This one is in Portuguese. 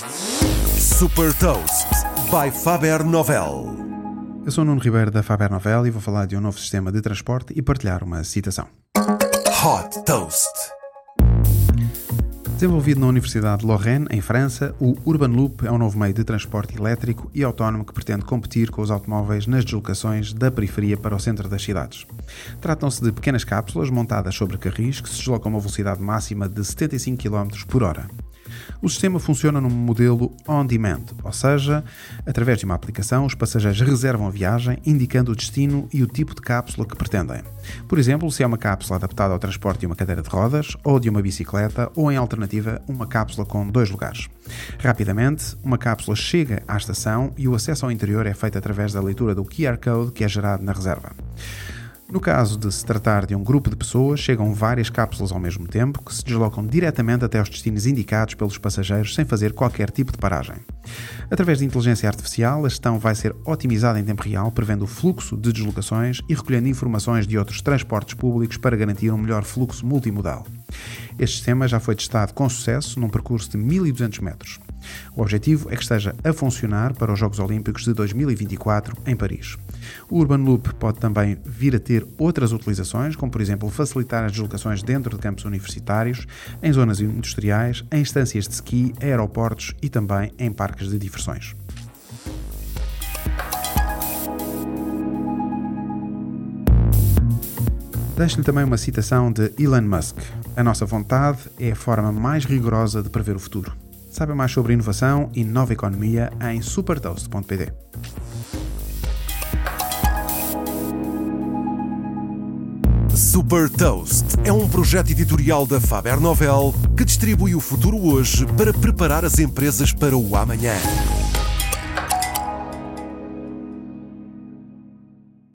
Super Toast by Faber Novel. Eu sou o Nuno Ribeiro da Faber Novel e vou falar de um novo sistema de transporte e partilhar uma citação. Hot Toast. Desenvolvido na Universidade de Lorraine, em França, o Urban Loop é um novo meio de transporte elétrico e autónomo que pretende competir com os automóveis nas deslocações da periferia para o centro das cidades. Tratam-se de pequenas cápsulas montadas sobre carris que se deslocam a uma velocidade máxima de 75 km por hora. O sistema funciona num modelo on-demand, ou seja, através de uma aplicação, os passageiros reservam a viagem, indicando o destino e o tipo de cápsula que pretendem. Por exemplo, se é uma cápsula adaptada ao transporte de uma cadeira de rodas, ou de uma bicicleta, ou em alternativa, uma cápsula com dois lugares. Rapidamente, uma cápsula chega à estação e o acesso ao interior é feito através da leitura do QR Code que é gerado na reserva. No caso de se tratar de um grupo de pessoas, chegam várias cápsulas ao mesmo tempo que se deslocam diretamente até os destinos indicados pelos passageiros sem fazer qualquer tipo de paragem. Através de inteligência artificial, a gestão vai ser otimizada em tempo real, prevendo o fluxo de deslocações e recolhendo informações de outros transportes públicos para garantir um melhor fluxo multimodal. Este sistema já foi testado com sucesso num percurso de 1200 metros. O objetivo é que esteja a funcionar para os Jogos Olímpicos de 2024 em Paris. O Urban Loop pode também vir a ter outras utilizações, como por exemplo facilitar as deslocações dentro de campos universitários, em zonas industriais, em instâncias de ski, aeroportos e também em parques de diversões. Deixo-lhe também uma citação de Elon Musk. A nossa vontade é a forma mais rigorosa de prever o futuro. Saiba mais sobre inovação e nova economia em supertoast.pt. Super Toast é um projeto editorial da Faber Novel que distribui o futuro hoje para preparar as empresas para o amanhã.